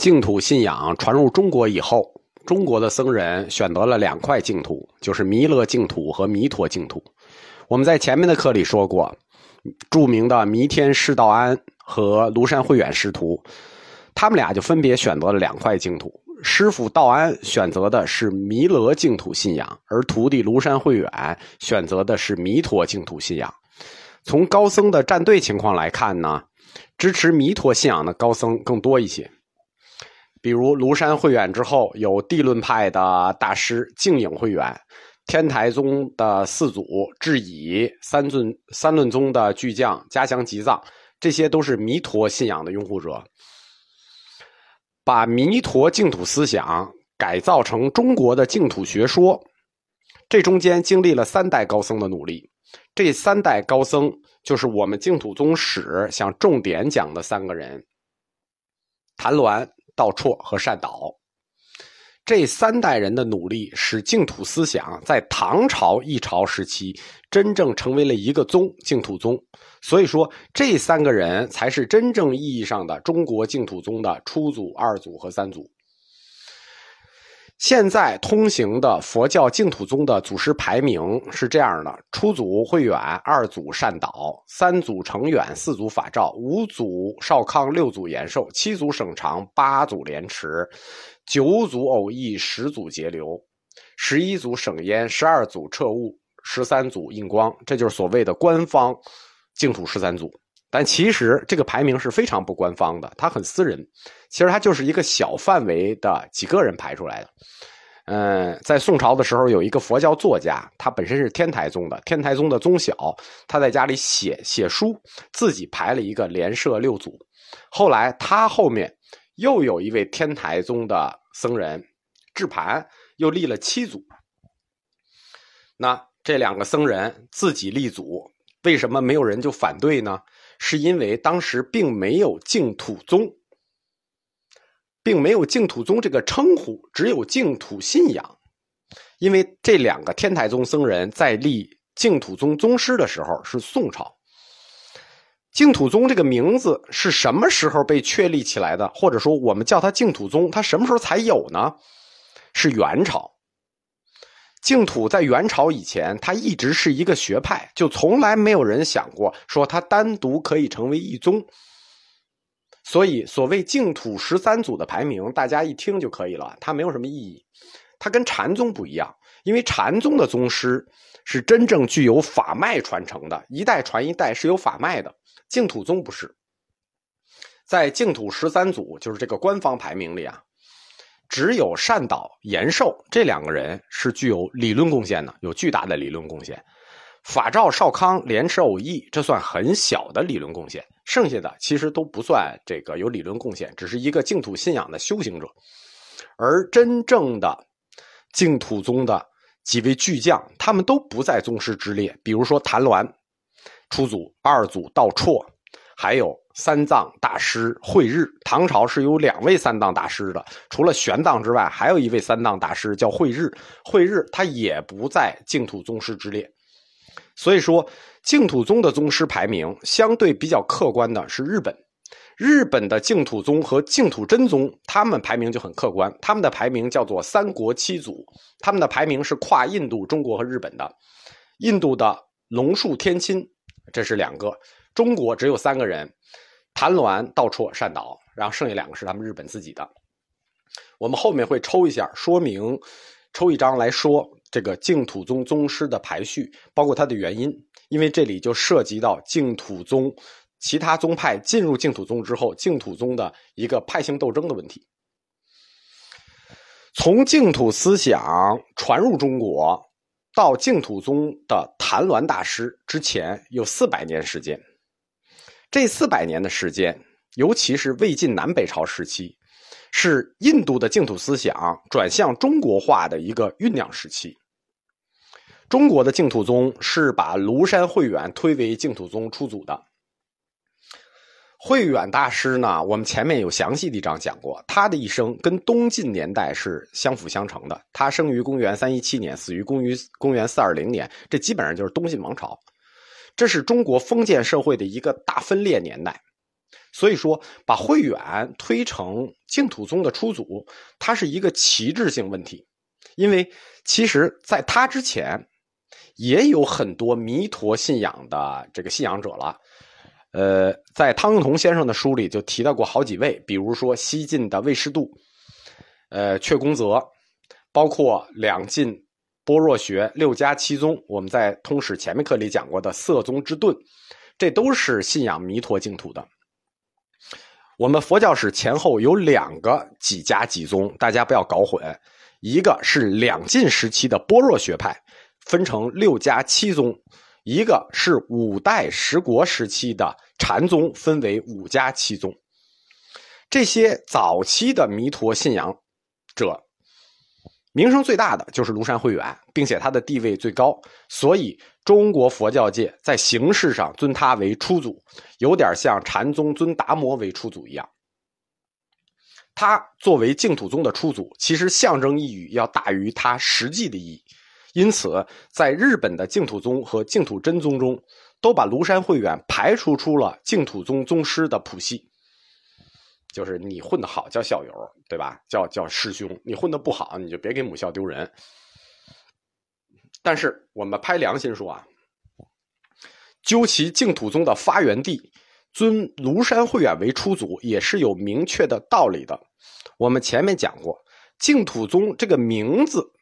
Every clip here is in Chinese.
净土信仰传入中国以后，中国的僧人选择了两块净土，就是弥勒净土和弥陀净土。我们在前面的课里说过，著名的弥天释道安和庐山慧远师徒，他们俩就分别选择了两块净土。师傅道安选择的是弥勒净土信仰，而徒弟庐山慧远选择的是弥陀净土信仰。从高僧的站队情况来看呢，支持弥陀信仰的高僧更多一些。比如庐山慧远之后，有地论派的大师净影慧远，天台宗的四祖智以，三尊三论宗的巨匠嘉祥吉藏，这些都是弥陀信仰的拥护者，把弥陀净土思想改造成中国的净土学说，这中间经历了三代高僧的努力。这三代高僧就是我们净土宗史想重点讲的三个人：谭鸾。道绰和善导，这三代人的努力，使净土思想在唐朝一朝时期真正成为了一个宗——净土宗。所以说，这三个人才是真正意义上的中国净土宗的初祖、二祖和三祖。现在通行的佛教净土宗的祖师排名是这样的：初祖慧远，二祖善导，三祖成远，四祖法照，五祖少康，六祖延寿，七祖省长，八祖莲池，九祖偶益，十祖节流，十一祖省烟，十二祖彻悟，十三祖印光。这就是所谓的官方净土十三祖。但其实这个排名是非常不官方的，它很私人。其实它就是一个小范围的几个人排出来的。嗯，在宋朝的时候，有一个佛教作家，他本身是天台宗的，天台宗的宗小，他在家里写写书，自己排了一个连摄六祖。后来他后面又有一位天台宗的僧人智盘，又立了七祖。那这两个僧人自己立祖，为什么没有人就反对呢？是因为当时并没有净土宗，并没有净土宗这个称呼，只有净土信仰。因为这两个天台宗僧人在立净土宗宗师的时候是宋朝，净土宗这个名字是什么时候被确立起来的？或者说我们叫它净土宗，它什么时候才有呢？是元朝。净土在元朝以前，它一直是一个学派，就从来没有人想过说它单独可以成为一宗。所以，所谓净土十三祖的排名，大家一听就可以了，它没有什么意义。它跟禅宗不一样，因为禅宗的宗师是真正具有法脉传承的，一代传一代是有法脉的。净土宗不是，在净土十三祖，就是这个官方排名里啊。只有善导、延寿这两个人是具有理论贡献的，有巨大的理论贡献。法照、少康、莲池、偶益，这算很小的理论贡献。剩下的其实都不算这个有理论贡献，只是一个净土信仰的修行者。而真正的净土宗的几位巨匠，他们都不在宗师之列。比如说谭鸾，初祖、二祖道绰，还有。三藏大师慧日，唐朝是有两位三藏大师的，除了玄奘之外，还有一位三藏大师叫慧日。慧日他也不在净土宗师之列，所以说净土宗的宗师排名相对比较客观的是日本。日本的净土宗和净土真宗，他们排名就很客观，他们的排名叫做三国七祖，他们的排名是跨印度、中国和日本的。印度的龙树天亲，这是两个；中国只有三个人。谭鸾、道绰、善导，然后剩下两个是他们日本自己的。我们后面会抽一下说明，抽一张来说这个净土宗宗师的排序，包括它的原因，因为这里就涉及到净土宗其他宗派进入净土宗之后，净土宗的一个派性斗争的问题。从净土思想传入中国到净土宗的谭鸾大师之前，有四百年时间。这四百年的时间，尤其是魏晋南北朝时期，是印度的净土思想转向中国化的一个酝酿时期。中国的净土宗是把庐山慧远推为净土宗初祖的。慧远大师呢，我们前面有详细的一章讲过，他的一生跟东晋年代是相辅相成的。他生于公元三一七年，死于公于公元四二零年，这基本上就是东晋王朝。这是中国封建社会的一个大分裂年代，所以说，把慧远推成净土宗的初祖，它是一个旗帜性问题。因为其实在他之前，也有很多弥陀信仰的这个信仰者了。呃，在汤用彤先生的书里就提到过好几位，比如说西晋的魏师度，呃，阙公泽，包括两晋般若学六家七宗，我们在通史前面课里讲过的色宗之顿，这都是信仰弥陀净土的。我们佛教史前后有两个几家几宗，大家不要搞混。一个是两晋时期的般若学派，分成六家七宗；一个是五代十国时期的禅宗，分为五家七宗。这些早期的弥陀信仰者，名声最大的就是庐山慧远，并且他的地位最高，所以中国佛教界在形式上尊他为初祖，有点像禅宗尊达摩为初祖一样。他作为净土宗的初祖，其实象征意义要大于他实际的意义，因此在日本的净土宗和净土真宗中，都把庐山慧远排除出了净土宗宗师的谱系。就是你混得好叫校友，对吧？叫叫师兄。你混得不好，你就别给母校丢人。但是我们拍良心说啊，究其净土宗的发源地，尊庐山慧远为初祖，也是有明确的道理的。我们前面讲过，净土宗这个名字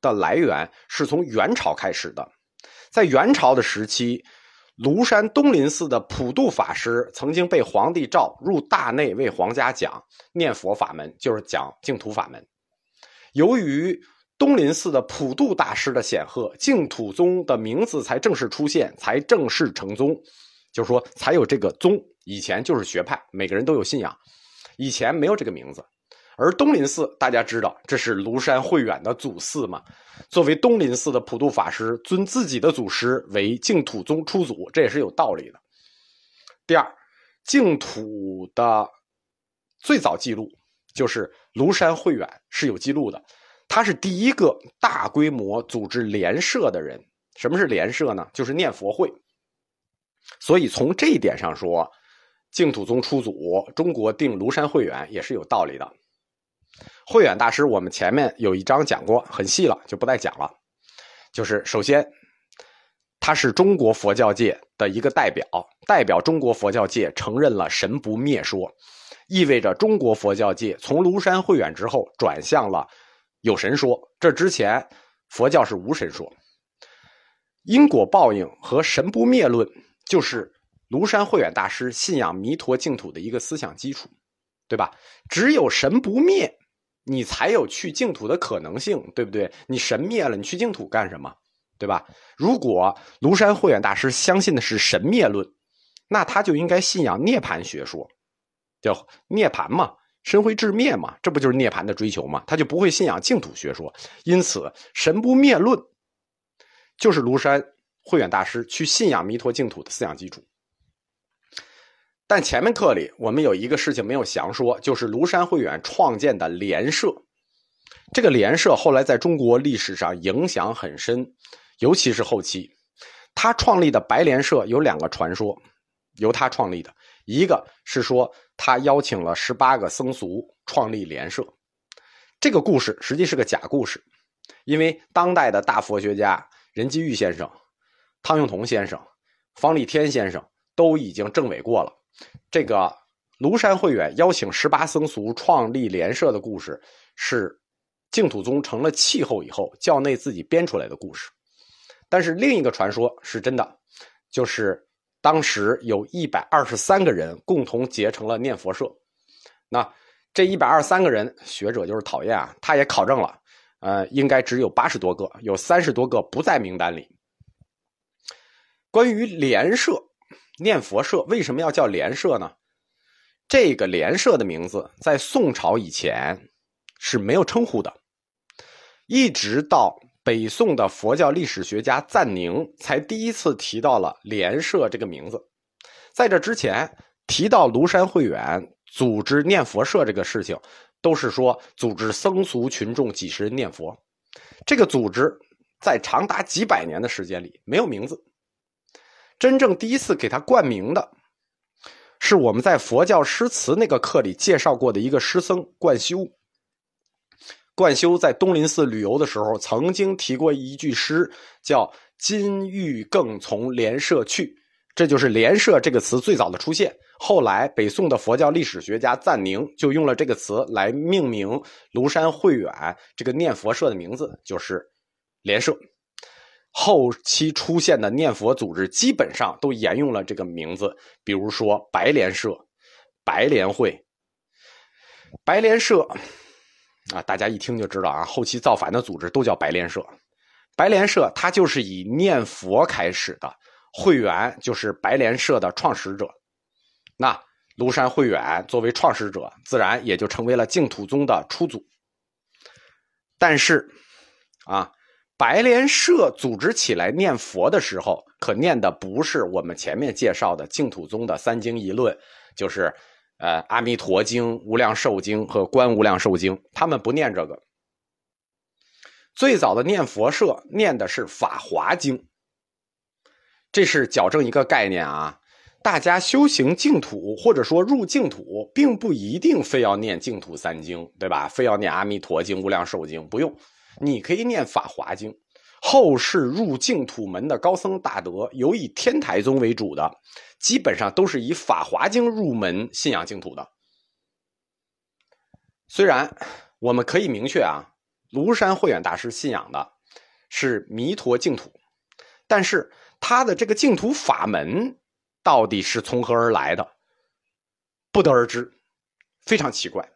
的来源是从元朝开始的，在元朝的时期。庐山东林寺的普度法师曾经被皇帝召入大内为皇家讲念佛法门，就是讲净土法门。由于东林寺的普度大师的显赫，净土宗的名字才正式出现，才正式成宗，就是说才有这个宗。以前就是学派，每个人都有信仰，以前没有这个名字。而东林寺，大家知道这是庐山慧远的祖寺嘛？作为东林寺的普度法师，尊自己的祖师为净土宗初祖，这也是有道理的。第二，净土的最早记录就是庐山慧远是有记录的，他是第一个大规模组织联社的人。什么是联社呢？就是念佛会。所以从这一点上说，净土宗初祖中国定庐山慧远也是有道理的。慧远大师，我们前面有一章讲过，很细了，就不再讲了。就是首先，他是中国佛教界的一个代表，代表中国佛教界承认了神不灭说，意味着中国佛教界从庐山慧远之后转向了有神说。这之前，佛教是无神说。因果报应和神不灭论，就是庐山慧远大师信仰弥陀净土的一个思想基础，对吧？只有神不灭。你才有去净土的可能性，对不对？你神灭了，你去净土干什么？对吧？如果庐山慧远大师相信的是神灭论，那他就应该信仰涅槃学说，叫涅槃嘛，神会至灭嘛，这不就是涅槃的追求嘛？他就不会信仰净土学说。因此，神不灭论就是庐山慧远大师去信仰弥陀净土的思想基础。但前面课里我们有一个事情没有详说，就是庐山慧远创建的莲社。这个莲社后来在中国历史上影响很深，尤其是后期，他创立的白莲社有两个传说，由他创立的，一个是说他邀请了十八个僧俗创立莲社，这个故事实际是个假故事，因为当代的大佛学家任继玉先生、汤用彤先生、方立天先生都已经证伪过了。这个庐山慧远邀请十八僧俗创立莲社的故事，是净土宗成了气候以后教内自己编出来的故事。但是另一个传说是真的，就是当时有一百二十三个人共同结成了念佛社。那这一百二十三个人，学者就是讨厌啊，他也考证了，呃，应该只有八十多个，有三十多个不在名单里。关于莲社。念佛社为什么要叫莲社呢？这个莲社的名字在宋朝以前是没有称呼的，一直到北宋的佛教历史学家赞宁才第一次提到了莲社这个名字。在这之前，提到庐山慧远组织念佛社这个事情，都是说组织僧俗群众几十人念佛。这个组织在长达几百年的时间里没有名字。真正第一次给他冠名的，是我们在佛教诗词那个课里介绍过的一个诗僧贯休。贯休在东林寺旅游的时候，曾经提过一句诗，叫“金玉更从莲社去”，这就是“莲社”这个词最早的出现。后来，北宋的佛教历史学家赞宁就用了这个词来命名庐山慧远这个念佛社的名字，就是莲社。后期出现的念佛组织基本上都沿用了这个名字，比如说白莲社、白莲会、白莲社。啊，大家一听就知道啊，后期造反的组织都叫白莲社。白莲社它就是以念佛开始的，慧远就是白莲社的创始者。那庐山慧远作为创始者，自然也就成为了净土宗的初祖。但是，啊，白莲社组织起来念佛的时候，可念的不是我们前面介绍的净土宗的三经一论，就是。呃，《阿弥陀经》《无量寿经》和《观无量寿经》，他们不念这个。最早的念佛社念的是《法华经》，这是矫正一个概念啊。大家修行净土或者说入净土，并不一定非要念净土三经，对吧？非要念《阿弥陀经》《无量寿经》，不用，你可以念《法华经》。后世入净土门的高僧大德，尤以天台宗为主的。基本上都是以《法华经》入门信仰净土的。虽然我们可以明确啊，庐山慧远大师信仰的是弥陀净土，但是他的这个净土法门到底是从何而来的，不得而知，非常奇怪。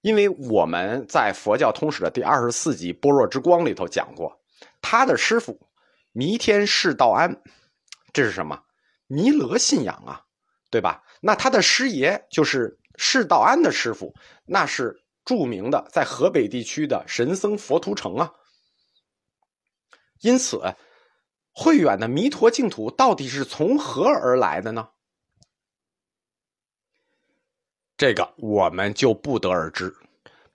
因为我们在《佛教通史》的第二十四集《般若之光》里头讲过，他的师傅弥天释道安，这是什么？弥勒信仰啊，对吧？那他的师爷就是释道安的师傅，那是著名的在河北地区的神僧佛图澄啊。因此，慧远的弥陀净土到底是从何而来的呢？这个我们就不得而知，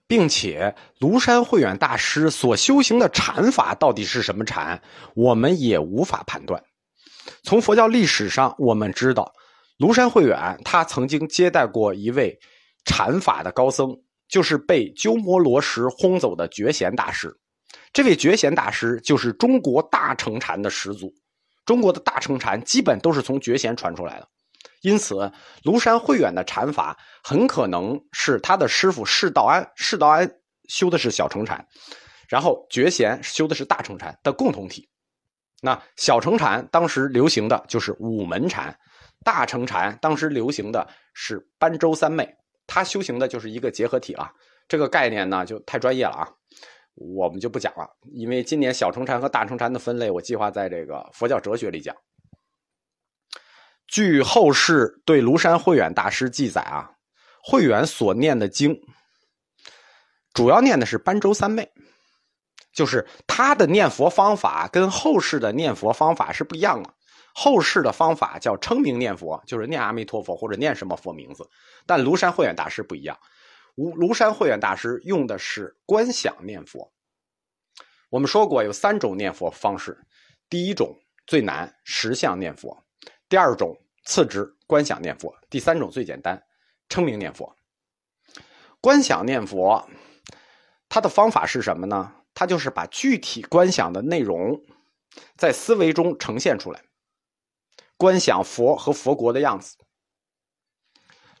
并且庐山慧远大师所修行的禅法到底是什么禅，我们也无法判断。从佛教历史上，我们知道，庐山慧远他曾经接待过一位禅法的高僧，就是被鸠摩罗什轰走的觉贤大师。这位觉贤大师就是中国大乘禅的始祖，中国的大乘禅基本都是从觉贤传出来的。因此，庐山慧远的禅法很可能是他的师傅释道安，释道安修的是小乘禅，然后觉贤修的是大乘禅的共同体。那小乘禅当时流行的就是五门禅，大乘禅当时流行的是般舟三昧，它修行的就是一个结合体了。这个概念呢就太专业了啊，我们就不讲了。因为今年小乘禅和大乘禅的分类，我计划在这个佛教哲学里讲。据后世对庐山慧远大师记载啊，慧远所念的经，主要念的是般舟三昧。就是他的念佛方法跟后世的念佛方法是不一样的。后世的方法叫称名念佛，就是念阿弥陀佛或者念什么佛名字。但庐山慧远大师不一样，庐庐山慧远大师用的是观想念佛。我们说过有三种念佛方式，第一种最难，实相念佛；第二种次之，观想念佛；第三种最简单，称名念佛。观想念佛，它的方法是什么呢？它就是把具体观想的内容，在思维中呈现出来，观想佛和佛国的样子。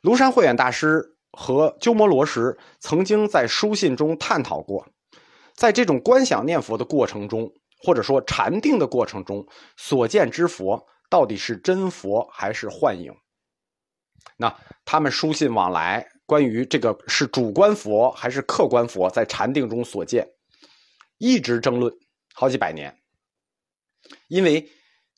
庐山慧远大师和鸠摩罗什曾经在书信中探讨过，在这种观想念佛的过程中，或者说禅定的过程中，所见之佛到底是真佛还是幻影？那他们书信往来，关于这个是主观佛还是客观佛，在禅定中所见。一直争论好几百年，因为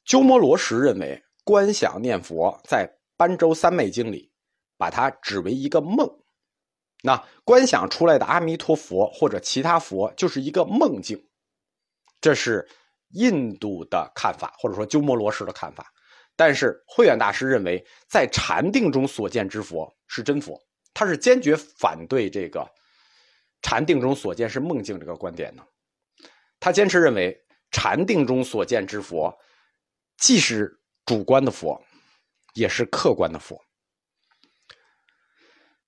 鸠摩罗什认为观想念佛在般舟三昧经里把它指为一个梦，那观想出来的阿弥陀佛或者其他佛就是一个梦境，这是印度的看法，或者说鸠摩罗什的看法。但是慧远大师认为，在禅定中所见之佛是真佛，他是坚决反对这个禅定中所见是梦境这个观点的。他坚持认为，禅定中所见之佛，既是主观的佛，也是客观的佛。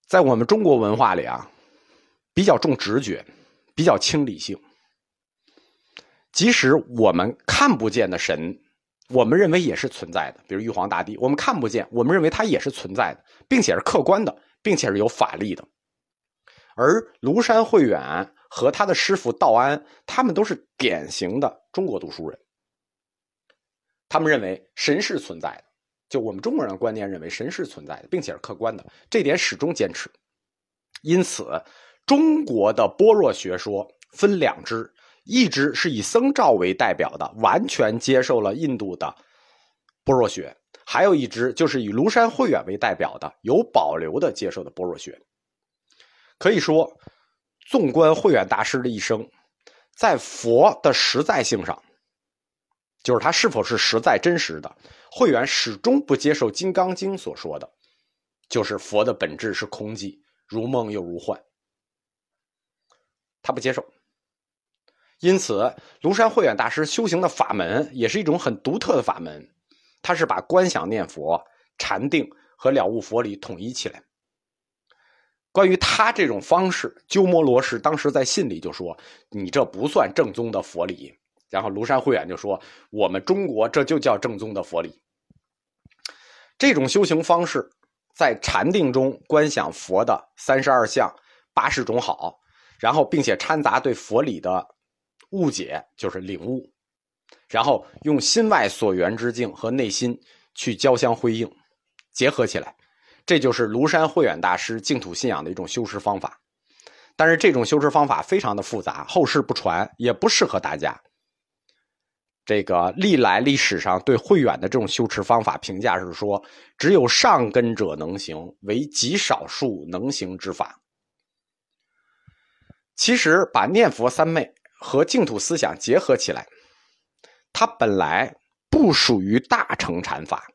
在我们中国文化里啊，比较重直觉，比较轻理性。即使我们看不见的神，我们认为也是存在的，比如玉皇大帝，我们看不见，我们认为它也是存在的，并且是客观的，并且是有法力的。而庐山慧远和他的师傅道安，他们都是典型的中国读书人。他们认为神是存在的，就我们中国人的观念认为神是存在的，并且是客观的，这点始终坚持。因此，中国的般若学说分两支。一支是以僧肇为代表的，完全接受了印度的般若学；还有一支就是以庐山慧远为代表的，有保留的接受的般若学。可以说，纵观慧远大师的一生，在佛的实在性上，就是他是否是实在真实的，慧远始终不接受《金刚经》所说的，就是佛的本质是空寂，如梦又如幻，他不接受。因此，庐山慧远大师修行的法门也是一种很独特的法门，他是把观想念佛、禅定和了悟佛理统一起来。关于他这种方式，鸠摩罗什当时在信里就说：“你这不算正宗的佛理。”然后庐山慧远就说：“我们中国这就叫正宗的佛理。”这种修行方式，在禅定中观想佛的三十二相、八十种好，然后并且掺杂对佛理的。误解就是领悟，然后用心外所缘之境和内心去交相辉映，结合起来，这就是庐山慧远大师净土信仰的一种修持方法。但是这种修持方法非常的复杂，后世不传，也不适合大家。这个历来历史上对慧远的这种修持方法评价是说，只有上根者能行，为极少数能行之法。其实把念佛三昧。和净土思想结合起来，它本来不属于大乘禅法，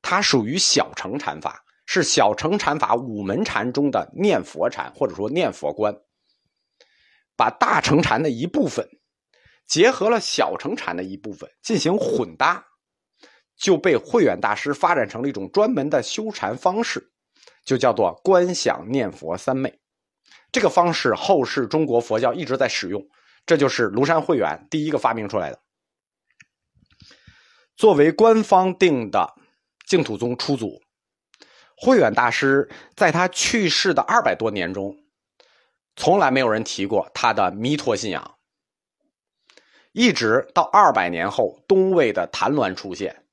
它属于小乘禅法，是小乘禅法五门禅中的念佛禅，或者说念佛观。把大乘禅的一部分结合了小乘禅的一部分进行混搭，就被慧远大师发展成了一种专门的修禅方式，就叫做观想念佛三昧。这个方式后世中国佛教一直在使用。这就是庐山慧远第一个发明出来的。作为官方定的净土宗初祖，慧远大师在他去世的二百多年中，从来没有人提过他的弥陀信仰。一直到二百年后，东魏的谭鸾出现，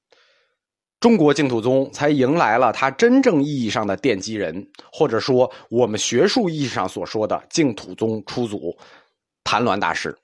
中国净土宗才迎来了他真正意义上的奠基人，或者说我们学术意义上所说的净土宗初祖。谭鸾大师。